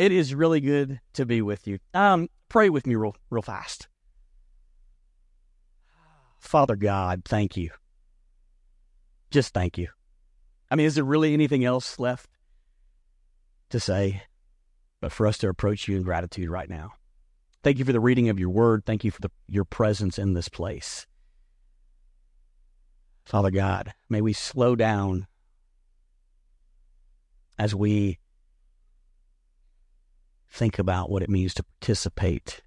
It is really good to be with you. Um, pray with me real, real fast. Father God, thank you. Just thank you. I mean, is there really anything else left to say but for us to approach you in gratitude right now? Thank you for the reading of your word. Thank you for the, your presence in this place. Father God, may we slow down as we think about what it means to participate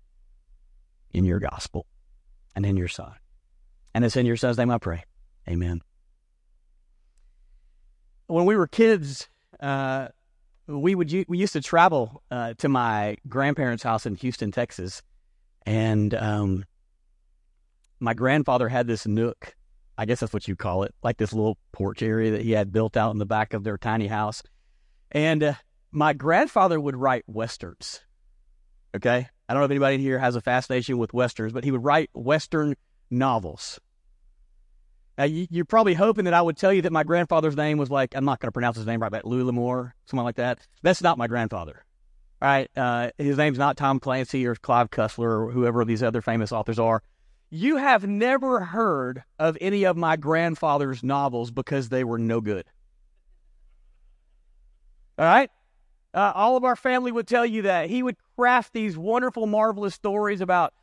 in your gospel and in your Son. And it's in your Son's name I pray. Amen. When we were kids, uh, we would we used to travel uh, to my grandparents' house in Houston, Texas, and um, my grandfather had this nook. I guess that's what you call it, like this little porch area that he had built out in the back of their tiny house. And uh, my grandfather would write westerns. Okay, I don't know if anybody here has a fascination with westerns, but he would write western novels. Now, you, are probably hoping that I would tell you that my grandfather's name was like, I'm not going to pronounce his name right, but Louis L'Amour, something like that. That's not my grandfather. All right. Uh, his name's not Tom Clancy or Clive Cussler or whoever these other famous authors are. You have never heard of any of my grandfather's novels because they were no good. All right? Uh, all of our family would tell you that. He would craft these wonderful, marvelous stories about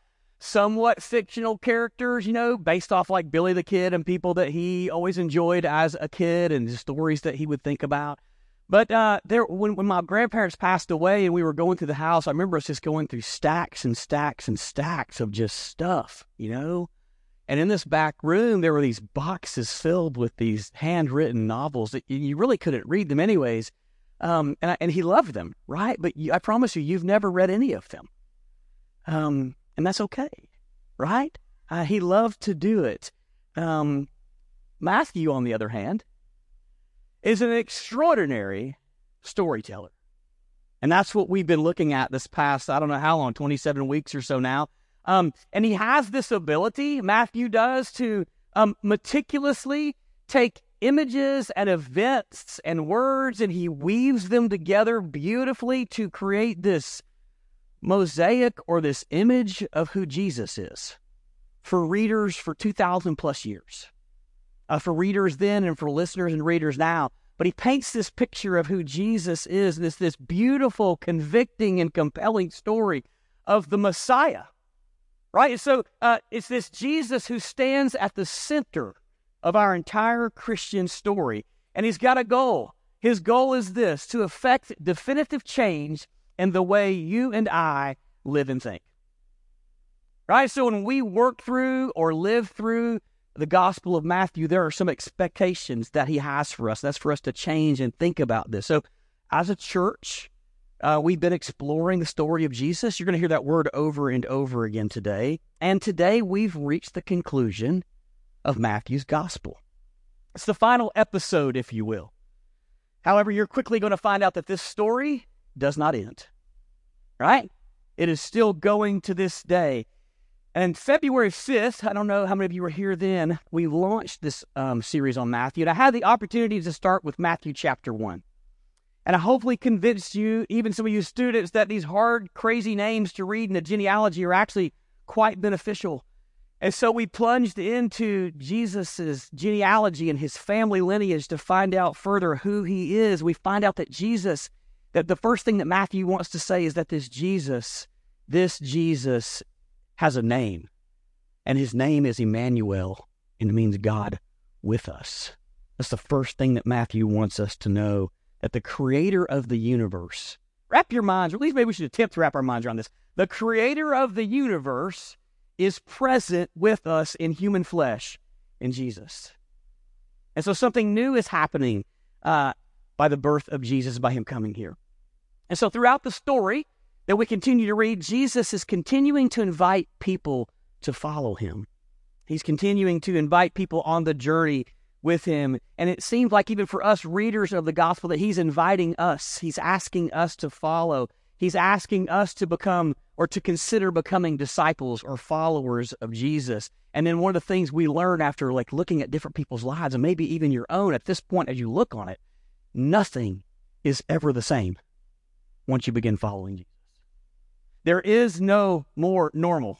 somewhat fictional characters, you know, based off like Billy the Kid and people that he always enjoyed as a kid and stories that he would think about. But uh, there, when, when my grandparents passed away and we were going through the house, I remember us just going through stacks and stacks and stacks of just stuff, you know. And in this back room, there were these boxes filled with these handwritten novels that you really couldn't read them anyways. Um, and, I, and he loved them, right? But you, I promise you, you've never read any of them. Um, and that's okay, right? Uh, he loved to do it. Um, Matthew, on the other hand, is an extraordinary storyteller. And that's what we've been looking at this past, I don't know how long, 27 weeks or so now. Um, and he has this ability, Matthew does, to um, meticulously take images and events and words and he weaves them together beautifully to create this mosaic or this image of who Jesus is for readers for 2,000 plus years, uh, for readers then and for listeners and readers now. But he paints this picture of who Jesus is, this, this beautiful, convicting, and compelling story of the Messiah. Right? So uh, it's this Jesus who stands at the center of our entire Christian story. And he's got a goal. His goal is this to effect definitive change in the way you and I live and think. Right? So when we work through or live through the Gospel of Matthew, there are some expectations that he has for us. That's for us to change and think about this. So as a church, uh, we've been exploring the story of Jesus. You're going to hear that word over and over again today. And today we've reached the conclusion of Matthew's Gospel. It's the final episode, if you will. However, you're quickly going to find out that this story does not end. Right? It is still going to this day. And February 5th, I don't know how many of you were here then, we launched this um, series on Matthew. And I had the opportunity to start with Matthew chapter 1. And I hopefully convinced you, even some of you students, that these hard, crazy names to read in the genealogy are actually quite beneficial. And so we plunged into Jesus' genealogy and his family lineage to find out further who he is. We find out that Jesus that the first thing that Matthew wants to say is that this Jesus, this Jesus has a name, and his name is Emmanuel, and it means God with us. That's the first thing that Matthew wants us to know that the creator of the universe, wrap your minds, or at least maybe we should attempt to wrap our minds around this. The creator of the universe is present with us in human flesh in Jesus. And so something new is happening uh, by the birth of Jesus, by him coming here. And so throughout the story that we continue to read, Jesus is continuing to invite people to follow him. He's continuing to invite people on the journey with him. And it seems like even for us readers of the gospel that he's inviting us, he's asking us to follow. He's asking us to become or to consider becoming disciples or followers of Jesus. And then one of the things we learn after like looking at different people's lives and maybe even your own at this point as you look on it, nothing is ever the same. once you begin following Jesus. There is no more normal,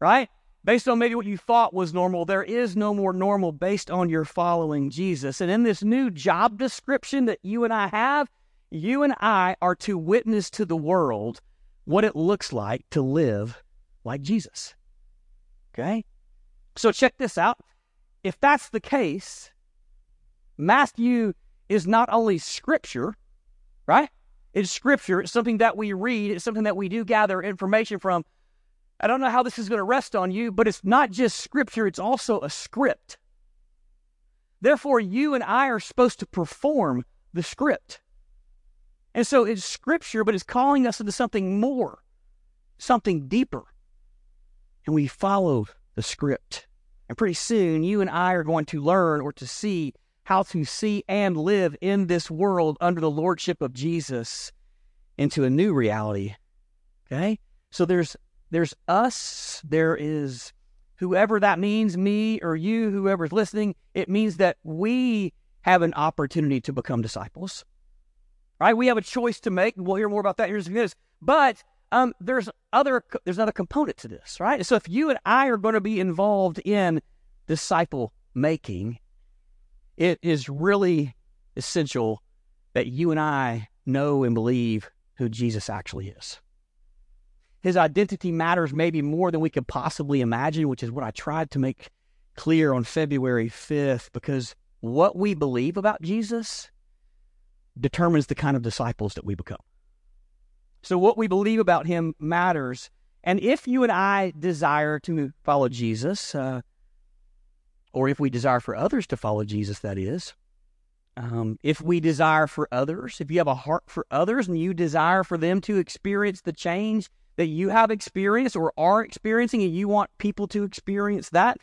right? Based on maybe what you thought was normal, there is no more normal based on your following Jesus. And in this new job description that you and I have, you and I are to witness to the world what it looks like to live like Jesus. Okay? So check this out. If that's the case, Matthew is not only scripture, right? It's scripture. It's something that we read. It's something that we do gather information from. I don't know how this is going to rest on you, but it's not just scripture, it's also a script. Therefore, you and I are supposed to perform the script. And so it's scripture, but it's calling us into something more, something deeper. And we follow the script. And pretty soon, you and I are going to learn or to see how to see and live in this world under the lordship of Jesus into a new reality. Okay? So there's there's us, there is whoever that means, me or you, whoever's listening, it means that we have an opportunity to become disciples. Right? We have a choice to make. We'll hear more about that here in a minute. But um, there's other there's another component to this, right? So if you and I are going to be involved in disciple making, it is really essential that you and I know and believe who Jesus actually is. His identity matters maybe more than we could possibly imagine, which is what I tried to make clear on February 5th, because what we believe about Jesus determines the kind of disciples that we become. So, what we believe about him matters. And if you and I desire to follow Jesus, uh, or if we desire for others to follow Jesus, that is. Um, if we desire for others, if you have a heart for others and you desire for them to experience the change that you have experienced or are experiencing, and you want people to experience that,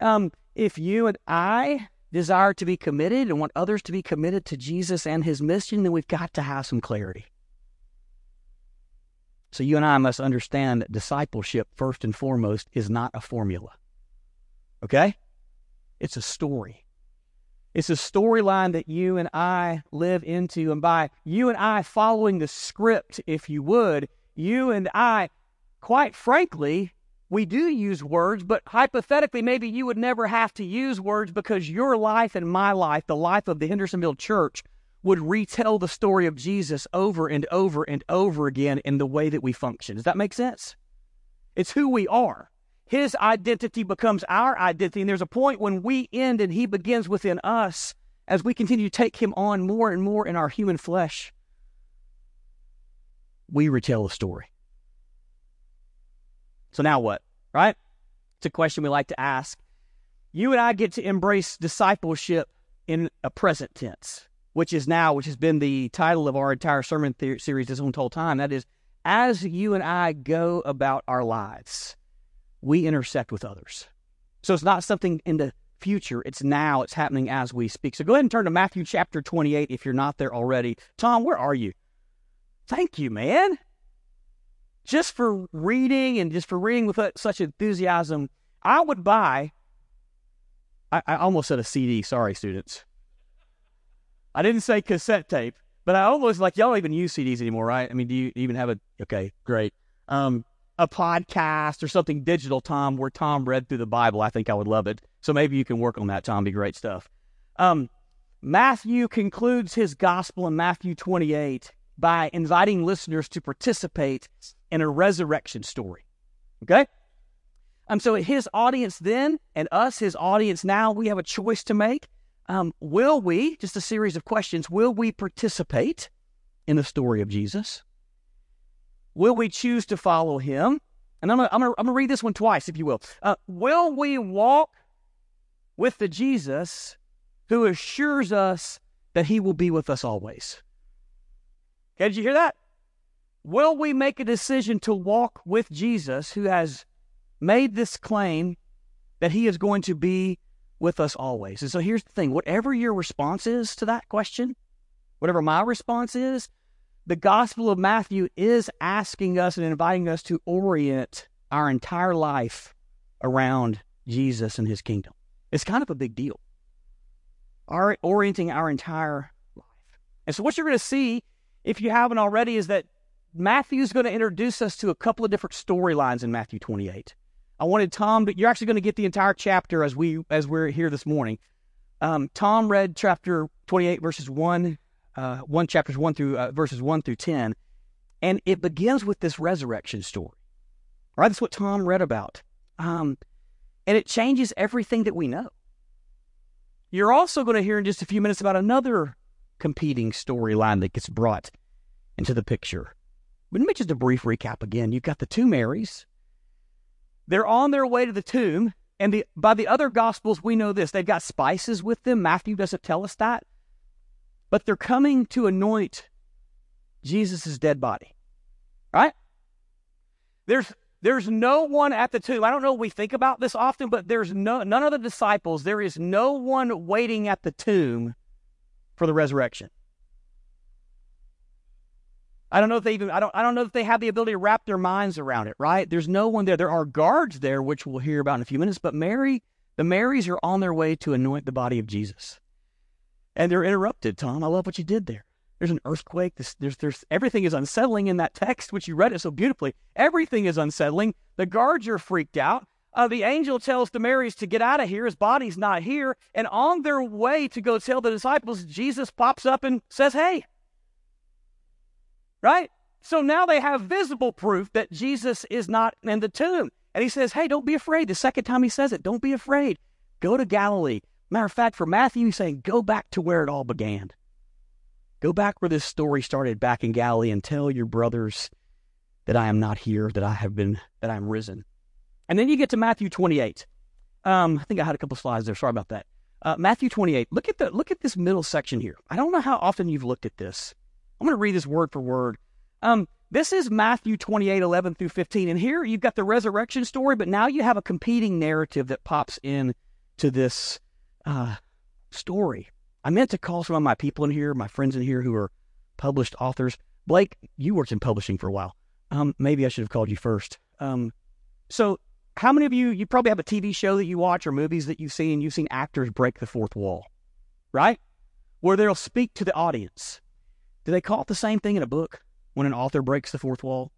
um, if you and I desire to be committed and want others to be committed to Jesus and his mission, then we've got to have some clarity. So you and I must understand that discipleship, first and foremost, is not a formula. Okay? It's a story. It's a storyline that you and I live into. And by you and I following the script, if you would, you and I, quite frankly, we do use words, but hypothetically, maybe you would never have to use words because your life and my life, the life of the Hendersonville church, would retell the story of Jesus over and over and over again in the way that we function. Does that make sense? It's who we are. His identity becomes our identity. And there's a point when we end and he begins within us as we continue to take him on more and more in our human flesh. We retell the story. So now what? Right? It's a question we like to ask. You and I get to embrace discipleship in a present tense, which is now, which has been the title of our entire sermon series this whole time. That is, as you and I go about our lives we intersect with others. So it's not something in the future, it's now, it's happening as we speak. So go ahead and turn to Matthew chapter 28 if you're not there already. Tom, where are you? Thank you, man. Just for reading and just for reading with such enthusiasm, I would buy. I, I almost said a CD. Sorry, students. I didn't say cassette tape, but I almost like y'all don't even use CDs anymore, right? I mean, do you even have a? Okay, great. Um, a podcast or something digital, Tom, where Tom read through the Bible. I think I would love it. So maybe you can work on that, Tom. Be great stuff. Um, Matthew concludes his gospel in Matthew 28 by inviting listeners to participate in a resurrection story. Okay? Um, so his audience then and us, his audience now, we have a choice to make. Um, will we, just a series of questions, will we participate in the story of Jesus? Will we choose to follow him? And I'm going to read this one twice, if you will. Uh, will we walk with the Jesus who assures us that he will be with us always? Okay, did you hear that? Will we make a decision to walk with Jesus who has made this claim that he is going to be with us always? And so here's the thing whatever your response is to that question, whatever my response is, the Gospel of Matthew is asking us and inviting us to orient our entire life around Jesus and his kingdom. It's kind of a big deal. Our, orienting our entire life. And so, what you're going to see if you haven't already, is that Matthew's going to introduce us to a couple of different storylines in Matthew 28. I wanted Tom, but you're actually going to get the entire chapter as we as we're here this morning. Um, Tom read chapter 28, verses one, uh, one chapters one through uh, verses one through ten, and it begins with this resurrection story. Right, that's what Tom read about, um, and it changes everything that we know. You're also going to hear in just a few minutes about another competing storyline that gets brought into the picture. But let me just a brief recap again. You've got the two Marys. They're on their way to the tomb, and the, by the other gospels, we know this. They've got spices with them. Matthew doesn't tell us that. But they're coming to anoint Jesus' dead body. Right? There's there's no one at the tomb. I don't know if we think about this often, but there's no none of the disciples. There is no one waiting at the tomb for the resurrection. I don't know if they even I don't I don't know if they have the ability to wrap their minds around it, right? There's no one there. There are guards there, which we'll hear about in a few minutes, but Mary, the Marys are on their way to anoint the body of Jesus. And they're interrupted, Tom. I love what you did there. There's an earthquake. There's, there's, there's everything is unsettling in that text, which you read it so beautifully. Everything is unsettling. The guards are freaked out. Uh, the angel tells the Marys to get out of here. His body's not here. And on their way to go tell the disciples, Jesus pops up and says, Hey, Right? So now they have visible proof that Jesus is not in the tomb. And he says, Hey, don't be afraid. The second time he says it, don't be afraid. Go to Galilee. Matter of fact, for Matthew, he's saying, Go back to where it all began. Go back where this story started back in Galilee and tell your brothers that I am not here, that I have been, that I am risen. And then you get to Matthew 28. Um, I think I had a couple slides there. Sorry about that. Uh, Matthew 28. Look at the look at this middle section here. I don't know how often you've looked at this. I'm going to read this word for word. Um, this is Matthew 28, 11 through 15. And here you've got the resurrection story, but now you have a competing narrative that pops in to this uh, story. I meant to call some of my people in here, my friends in here who are published authors. Blake, you worked in publishing for a while. Um, maybe I should have called you first. Um, so, how many of you, you probably have a TV show that you watch or movies that you've seen, you've seen actors break the fourth wall, right? Where they'll speak to the audience. Do they call it the same thing in a book when an author breaks the fourth wall?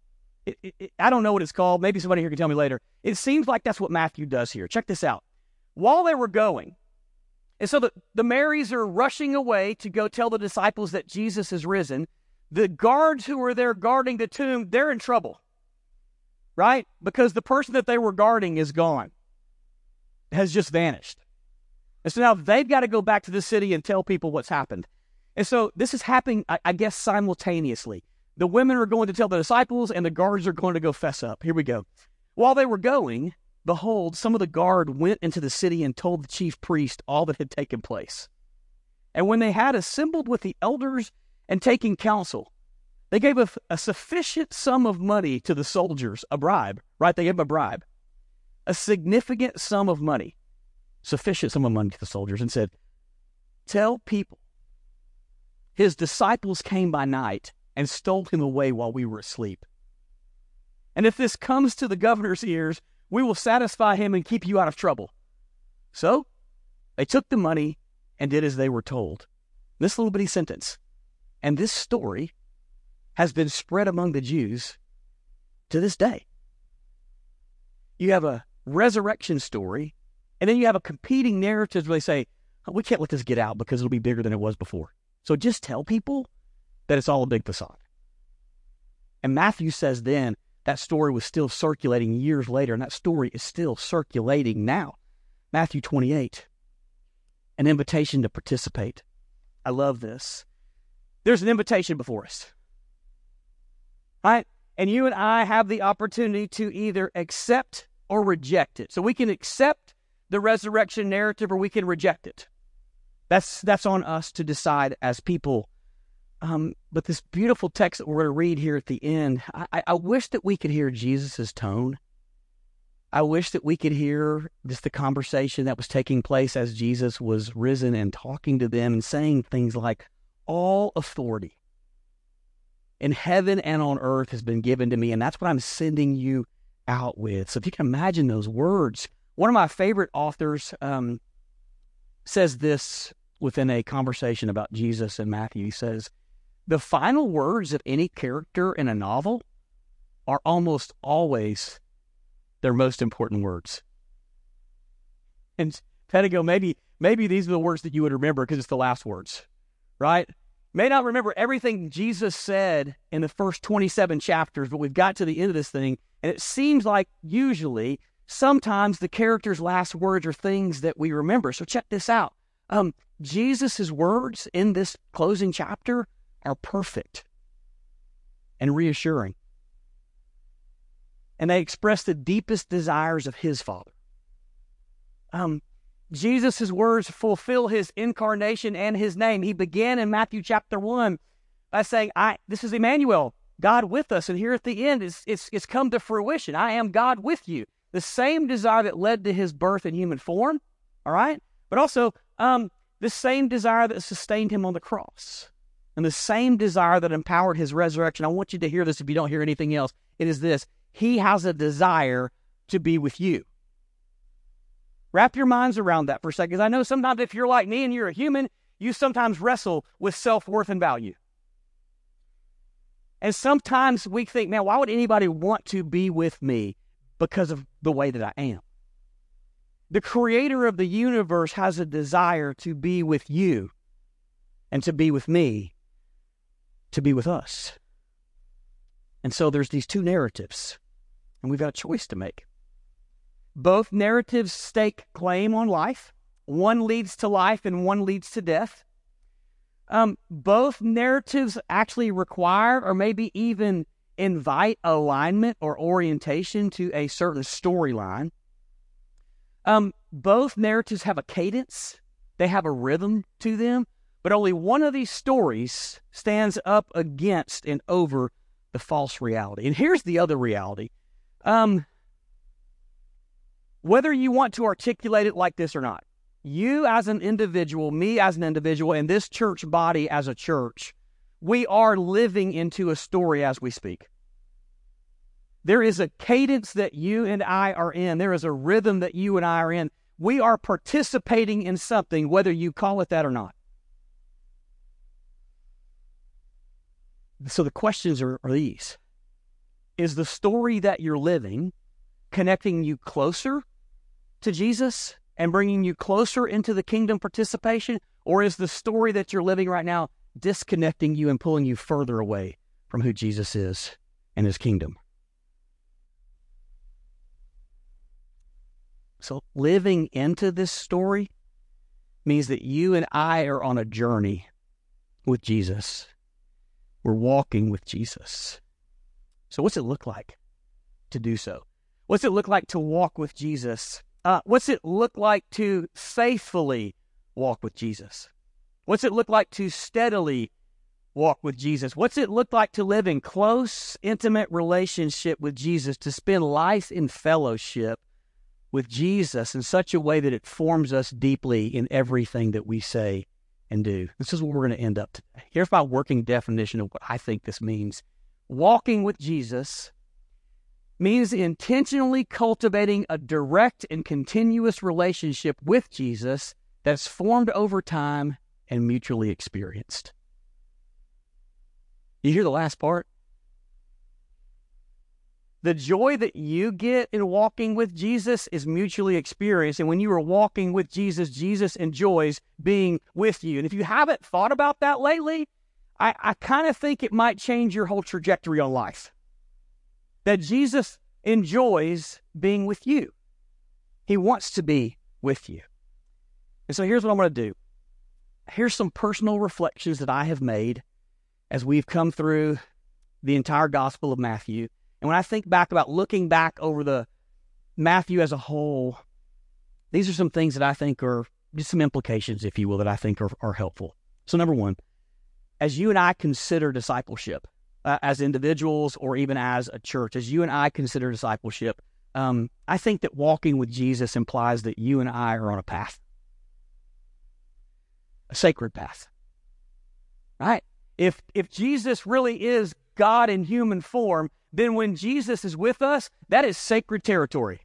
It, it, it, I don't know what it's called. Maybe somebody here can tell me later. It seems like that's what Matthew does here. Check this out. While they were going, and so the, the Marys are rushing away to go tell the disciples that Jesus is risen. The guards who were there guarding the tomb, they're in trouble, right? Because the person that they were guarding is gone, has just vanished. And so now they've got to go back to the city and tell people what's happened. And so this is happening, I, I guess, simultaneously. The women are going to tell the disciples, and the guards are going to go fess up. Here we go. While they were going, behold, some of the guard went into the city and told the chief priest all that had taken place. And when they had assembled with the elders and taken counsel, they gave a, a, sufficient sum of money to the soldiers, a bribe, right? They gave them a bribe, a significant sum of money, sufficient sum of money to the soldiers, and said, Tell people his disciples came by night and stole him away while we were asleep. And if this comes to the governor's ears, we will satisfy him and keep you out of trouble. So they took the money and did as they were told. This little bitty sentence. And this story has been spread among the Jews to this day. You have a resurrection story, and then you have a competing narrative where they say, oh, we can't let this get out because it'll be bigger than it was before. So just tell people that it's all a big facade. And Matthew says then that story was still circulating years later, and that story is still circulating now. Matthew 28, an invitation to participate. I love this. There's an invitation before us. Right? And you and I have the opportunity to either accept or reject it. So we can accept the resurrection narrative or we can reject it. That's that's on us to decide as people. Um, but this beautiful text that we're going to read here at the end, I, I wish that we could hear Jesus' tone. I wish that we could hear just the conversation that was taking place as Jesus was risen and talking to them and saying things like, All authority in heaven and on earth has been given to me, and that's what I'm sending you out with. So if you can imagine those words, one of my favorite authors um, says this within a conversation about Jesus and Matthew. He says, the final words of any character in a novel are almost always their most important words. And Pedigo, maybe maybe these are the words that you would remember because it's the last words, right? May not remember everything Jesus said in the first 27 chapters, but we've got to the end of this thing, and it seems like usually, sometimes the character's last words are things that we remember. So check this out. Um, Jesus' words in this closing chapter are perfect and reassuring. And they express the deepest desires of his Father. Um, Jesus' words fulfill his incarnation and his name. He began in Matthew chapter 1 by saying, I, This is Emmanuel, God with us. And here at the end, it's, it's, it's come to fruition. I am God with you. The same desire that led to his birth in human form, all right? But also um, the same desire that sustained him on the cross and the same desire that empowered his resurrection. I want you to hear this if you don't hear anything else. It is this He has a desire to be with you. Wrap your minds around that for a second. I know sometimes if you're like me and you're a human, you sometimes wrestle with self worth and value. And sometimes we think, man, why would anybody want to be with me because of the way that I am? The creator of the universe has a desire to be with you and to be with me, to be with us. And so there's these two narratives, and we've got a choice to make. Both narratives stake claim on life. One leads to life and one leads to death. Um, both narratives actually require or maybe even invite alignment or orientation to a certain storyline. Um, both narratives have a cadence, they have a rhythm to them, but only one of these stories stands up against and over the false reality. And here's the other reality. Um, whether you want to articulate it like this or not, you as an individual, me as an individual, and this church body as a church, we are living into a story as we speak. There is a cadence that you and I are in. There is a rhythm that you and I are in. We are participating in something, whether you call it that or not. So the questions are, are these Is the story that you're living connecting you closer to Jesus and bringing you closer into the kingdom participation? Or is the story that you're living right now disconnecting you and pulling you further away from who Jesus is and his kingdom? So, living into this story means that you and I are on a journey with Jesus. We're walking with Jesus. So, what's it look like to do so? What's it look like to walk with Jesus uh, what's it look like to faithfully walk with Jesus? What's it look like to steadily walk with Jesus? What's it look like to live in close, intimate relationship with Jesus, to spend life in fellowship with Jesus in such a way that it forms us deeply in everything that we say and do? This is what we're going to end up today. Here's my working definition of what I think this means. Walking with Jesus means intentionally cultivating a direct and continuous relationship with Jesus that's formed over time and mutually experienced. You hear the last part? The joy that you get in walking with Jesus is mutually experienced. And when you are walking with Jesus, Jesus enjoys being with you. And if you haven't thought about that lately, I, I kind of think it might change your whole trajectory on life that Jesus enjoys being with you. He wants to be with you. And so here's what I'm going to do. Here's some personal reflections that I have made as we've come through the entire Gospel of Matthew. And when I think back about looking back over the Matthew as a whole, these are some things that I think are just some implications, if you will, that I think are, are helpful. So, number one, as you and I consider discipleship, uh, as individuals or even as a church, as you and I consider discipleship, um, I think that walking with Jesus implies that you and I are on a path, a sacred path. Right? If if Jesus really is God in human form, then when Jesus is with us, that is sacred territory.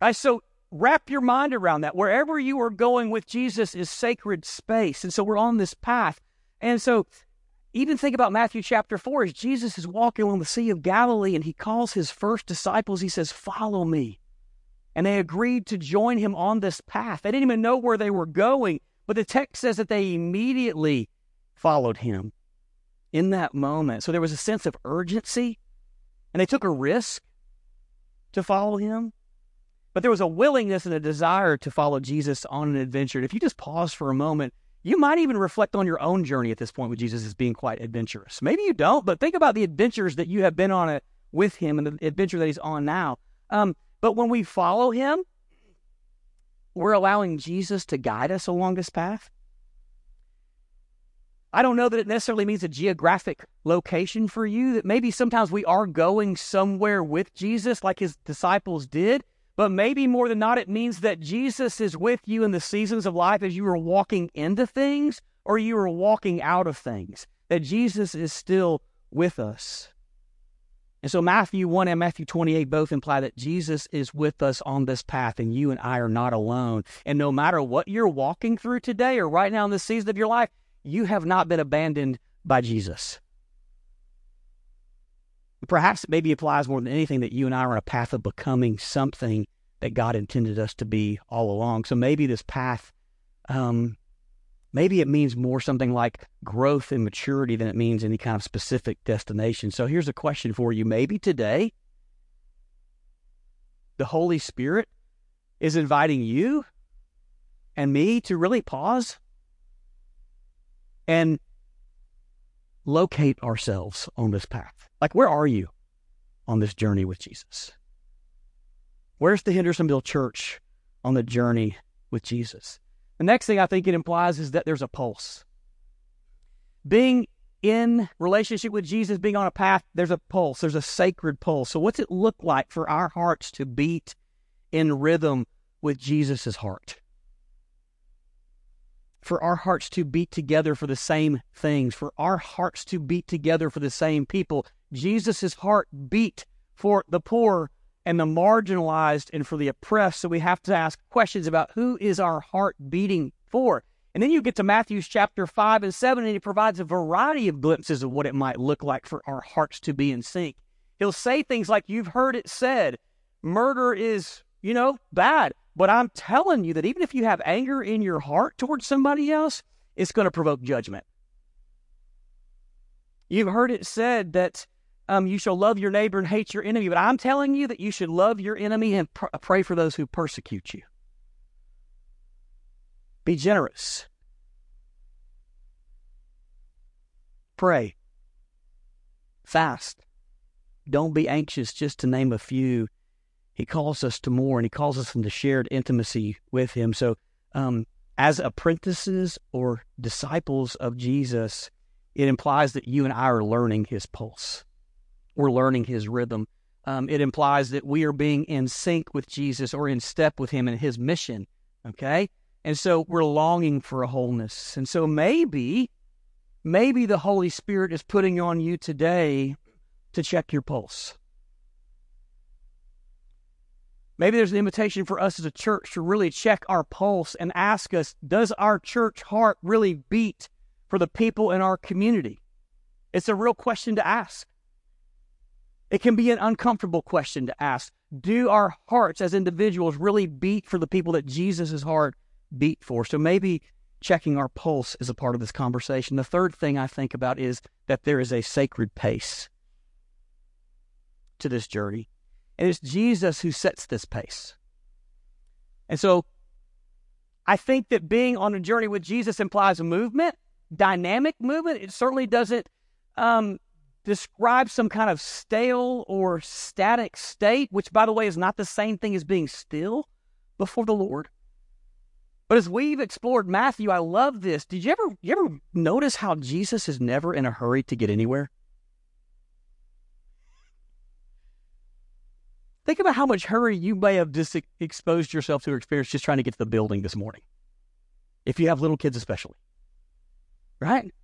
Right? So wrap your mind around that. Wherever you are going with Jesus is sacred space. And so we're on this path And so even think about Matthew chapter 4 as Jesus is walking on the Sea of Galilee and he calls his first disciples, he says, Follow me. And they agreed to join him on this path. They didn't even know where they were going, but the text says that they immediately followed him in that moment. So there was a sense of urgency, and they took a risk to follow him. But there was a willingness and a desire to follow Jesus on an adventure. And if you just pause for a moment, you might even reflect on your own journey at this point with Jesus as being quite adventurous. Maybe you don't, but think about the adventures that you have been on it with him and the adventure that he's on now. Um, but when we follow him, we're allowing Jesus to guide us along this path. I don't know that it necessarily means a geographic location for you, that maybe sometimes we are going somewhere with Jesus like his disciples did, but maybe more than not, it means that Jesus is with you in the seasons of life as you are walking into things or you are walking out of things, that Jesus is still with us. And so Matthew 1 and Matthew 28 both imply that Jesus is with us on this path and you and I are not alone. And no matter what you're walking through today or right now in this season of your life, you have not been abandoned by Jesus. Perhaps it maybe applies more than anything that you and I are on a path of becoming something that God intended us to be all along. So maybe this path, um, maybe it means more something like growth and maturity than it means any kind of specific destination. So here's a question for you. Maybe today, the Holy Spirit is inviting you and me to really pause and locate ourselves on this path. Like, where are you on this journey with Jesus? Where's the Hendersonville Church on the journey with Jesus? The next thing I think it implies is that there's a pulse. Being in relationship with Jesus, being on a path, there's a pulse, there's a sacred pulse. So, what's it look like for our hearts to beat in rhythm with Jesus' heart? for our hearts to beat together for the same things, for our hearts to beat together for the same people. Jesus' heart beat for the poor and the marginalized and for the oppressed. So we have to ask questions about who is our heart beating for. And then you get to Matthew's chapter 5 and 7, and he provides a variety of glimpses of what it might look like for our hearts to be in sync. He'll say things like, You've heard it said, murder is, you know, bad. But I'm telling you that even if you have anger in your heart towards somebody else, it's going to provoke judgment. You've heard it said that um, you shall love your neighbor and hate your enemy, but I'm telling you that you should love your enemy and pr- pray for those who persecute you. Be generous. Pray. Fast. Don't be anxious, just to name a few he calls us to more and he calls us into shared intimacy with him. So, um, as apprentices or disciples of Jesus, it implies that you and I are learning his pulse. We're learning his rhythm. Um, it implies that we are being in sync with Jesus or in step with him in his mission. Okay? And so we're longing for a wholeness. And so maybe, maybe the Holy Spirit is putting on you today to check your pulse Maybe there's an invitation for us as a church to really check our pulse and ask us, does our church heart really beat for the people in our community? It's a real question to ask. It can be an uncomfortable question to ask. Do our hearts as individuals really beat for the people that Jesus' heart beat for? So maybe checking our pulse is a part of this conversation. The third thing I think about is that there is a sacred pace to this journey. And it's Jesus who sets this pace. And so I think that being on a journey with Jesus implies a movement, dynamic movement. It certainly doesn't um, describe some kind of stale or static state, which, by the way, is not the same thing as being still before the Lord. But as we've explored Matthew, I love this. Did you ever you ever notice how Jesus is never in a hurry to get anywhere? Think about how much hurry you may have just exposed yourself to or experienced just trying to get to the building this morning. If you have little kids, especially. Right?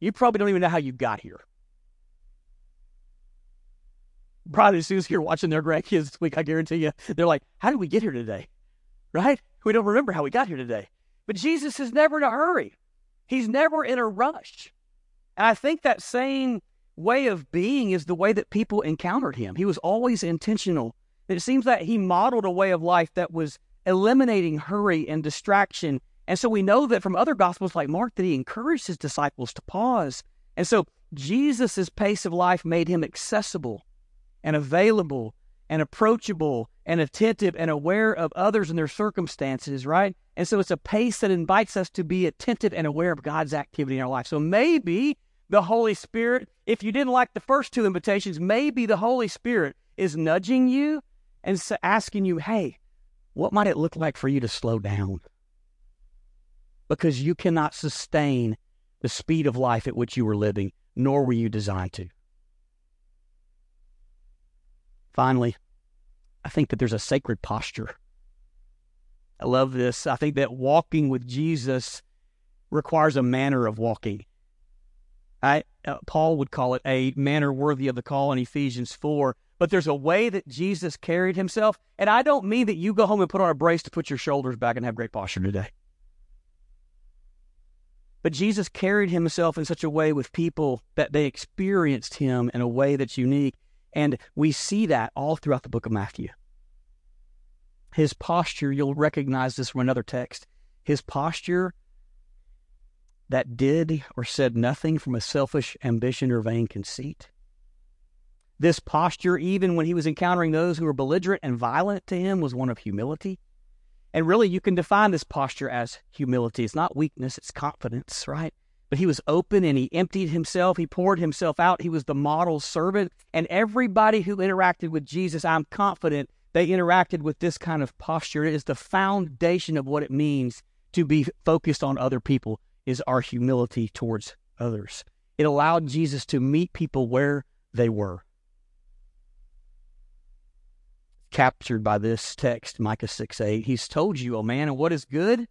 You probably don't even know how you got here. Probably as soon as you're watching their grandkids this week, I guarantee you, they're like, How did we get here today? Right? We don't remember how we got here today. But Jesus is never in a hurry. He's never in a rush. And I think that same way of being is the way that people encountered him. He was always intentional. It seems that he modeled a way of life that was eliminating hurry and distraction. And so we know that from other gospels like Mark that he encouraged his disciples to pause. And so Jesus' pace of life made him accessible and available and approachable and attentive and aware of others and their circumstances, right? And so it's a pace that invites us to be attentive and aware of God's activity in our life. So maybe the Holy Spirit, if you didn't like the first two invitations, maybe the Holy Spirit is nudging you and asking you, hey, what might it look like for you to slow down? Because you cannot sustain the speed of life at which you were living, nor were you designed to. Finally, I think that there's a sacred posture. I love this. I think that walking with Jesus requires a manner of walking. I, uh, Paul would call it a manner worthy of the call in Ephesians 4. But there's a way that Jesus carried himself. And I don't mean that you go home and put on a brace to put your shoulders back and have great posture today. But Jesus carried himself in such a way with people that they experienced him in a way that's unique. And we see that all throughout the book of Matthew. His posture, you'll recognize this from another text. His posture that did or said nothing from a selfish ambition or vain conceit. This posture, even when he was encountering those who were belligerent and violent to him, was one of humility. And really, you can define this posture as humility. It's not weakness, it's confidence, right? But he was open and he emptied himself. He poured himself out. He was the model servant. And everybody who interacted with Jesus, I'm confident they interacted with this kind of posture. It is the foundation of what it means to be focused on other people, is our humility towards others. It allowed Jesus to meet people where they were. Captured by this text, Micah 6 8. He's told you, O oh man, and what is good?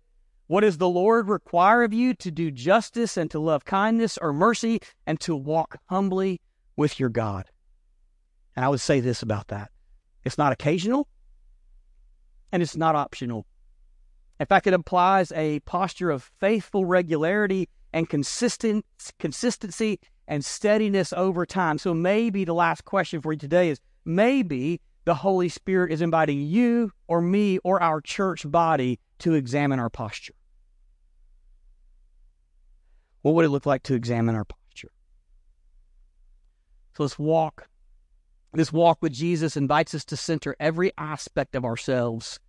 What does the Lord require of you? To do justice and to love kindness or mercy and to walk humbly with your God. And I would say this about that it's not occasional and it's not optional. In fact, it implies a posture of faithful regularity and consistent consistency and steadiness over time. So maybe the last question for you today is maybe the Holy Spirit is inviting you or me or our church body to examine our posture. What would it look like to examine our posture? So let's walk. This walk with Jesus invites us to center every aspect of ourselves,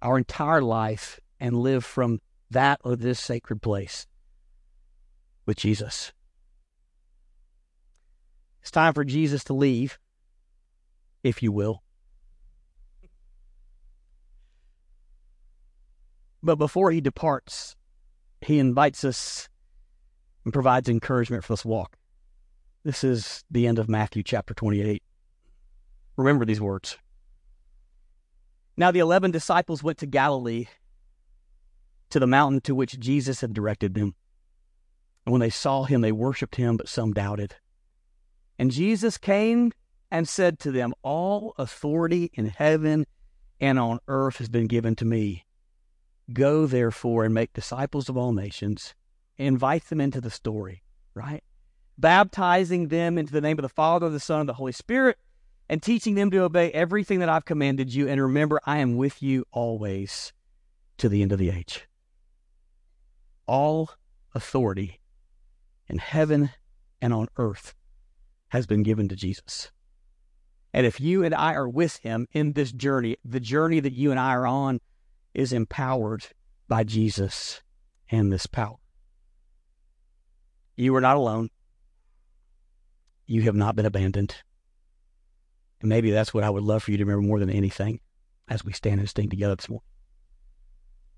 our entire life, and live from that or this sacred place with Jesus. It's time for Jesus to leave, if you will. But before he departs, he invites us and provides encouragement for this walk. This is the end of Matthew chapter 28. Remember these words. Now the eleven disciples went to Galilee, to the mountain to which Jesus had directed them. And when they saw him, they worshipped him, but some doubted. And Jesus came and said to them, All authority in heaven and on earth has been given to me. Go therefore and make disciples of all nations, invite them into the story, right? Baptizing them into the name of the Father, the Son, and the Holy Spirit, and teaching them to obey everything that I've commanded you. And remember, I am with you always to the end of the age. All authority in heaven and on earth has been given to Jesus. And if you and I are with him in this journey, the journey that you and I are on is empowered by Jesus and this power. You are not alone. You have not been abandoned. And maybe that's what I would love for you to remember more than anything as we stand and sing together this morning.